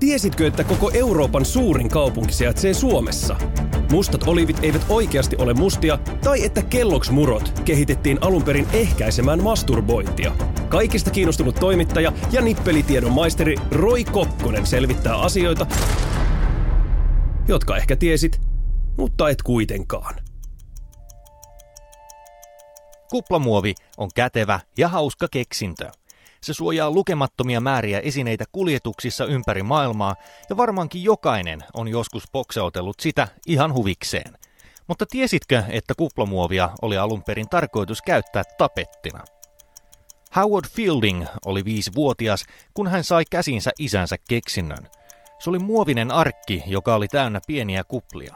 Tiesitkö, että koko Euroopan suurin kaupunki sijaitsee Suomessa? Mustat olivit eivät oikeasti ole mustia, tai että Kelloks murot kehitettiin alun perin ehkäisemään masturbointia. Kaikista kiinnostunut toimittaja ja nippelitiedon maisteri Roy Kokkonen selvittää asioita, jotka ehkä tiesit, mutta et kuitenkaan. Kuplamuovi on kätevä ja hauska keksintö. Se suojaa lukemattomia määriä esineitä kuljetuksissa ympäri maailmaa ja varmaankin jokainen on joskus pokseutellut sitä ihan huvikseen. Mutta tiesitkö, että kuplamuovia oli alun perin tarkoitus käyttää tapettina? Howard Fielding oli viisivuotias, kun hän sai käsinsä isänsä keksinnön. Se oli muovinen arkki, joka oli täynnä pieniä kuplia.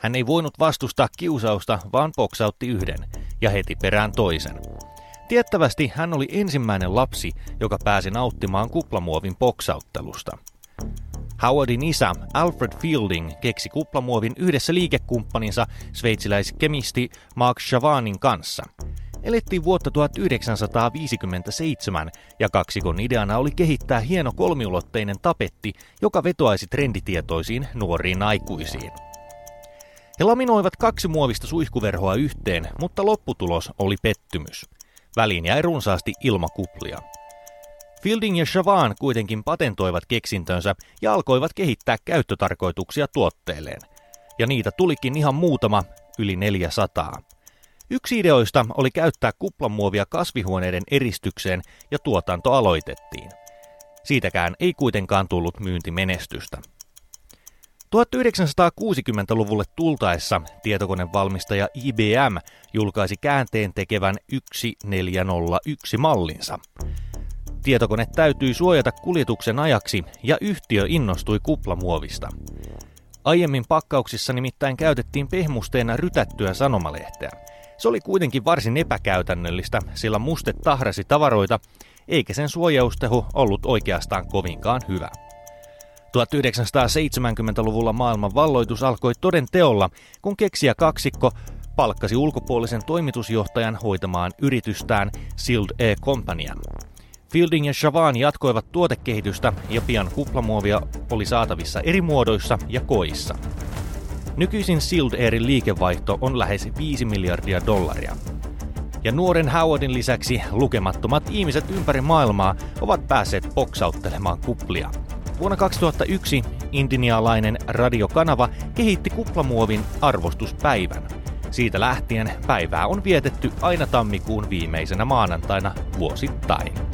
Hän ei voinut vastustaa kiusausta, vaan poksautti yhden ja heti perään toisen. Tiettävästi hän oli ensimmäinen lapsi, joka pääsi nauttimaan kuplamuovin poksauttelusta. Howardin isä Alfred Fielding keksi kuplamuovin yhdessä liikekumppaninsa sveitsiläiskemisti Mark Chavanin kanssa. Elettiin vuotta 1957 ja kaksikon ideana oli kehittää hieno kolmiulotteinen tapetti, joka vetoaisi trenditietoisiin nuoriin aikuisiin. He laminoivat kaksi muovista suihkuverhoa yhteen, mutta lopputulos oli pettymys. Väliin jäi runsaasti ilmakuplia. Fielding ja Chavan kuitenkin patentoivat keksintönsä ja alkoivat kehittää käyttötarkoituksia tuotteelleen. Ja niitä tulikin ihan muutama, yli 400. Yksi ideoista oli käyttää kuplamuovia kasvihuoneiden eristykseen ja tuotanto aloitettiin. Siitäkään ei kuitenkaan tullut myyntimenestystä. 1960-luvulle tultaessa tietokonevalmistaja IBM julkaisi käänteen tekevän 1401 mallinsa. Tietokone täytyi suojata kuljetuksen ajaksi ja yhtiö innostui kuplamuovista. Aiemmin pakkauksissa nimittäin käytettiin pehmusteena rytättyä sanomalehteä. Se oli kuitenkin varsin epäkäytännöllistä, sillä muste tahrasi tavaroita, eikä sen suojausteho ollut oikeastaan kovinkaan hyvä. 1970-luvulla maailman valloitus alkoi toden teolla, kun keksiä kaksikko palkkasi ulkopuolisen toimitusjohtajan hoitamaan yritystään Sild E. Companyan. Fielding ja Chavan jatkoivat tuotekehitystä ja pian kuplamuovia oli saatavissa eri muodoissa ja koissa. Nykyisin Sild Airin liikevaihto on lähes 5 miljardia dollaria. Ja nuoren Howardin lisäksi lukemattomat ihmiset ympäri maailmaa ovat päässeet boksauttelemaan kuplia. Vuonna 2001 indinialainen radiokanava kehitti kuplamuovin arvostuspäivän. Siitä lähtien päivää on vietetty aina tammikuun viimeisenä maanantaina vuosittain.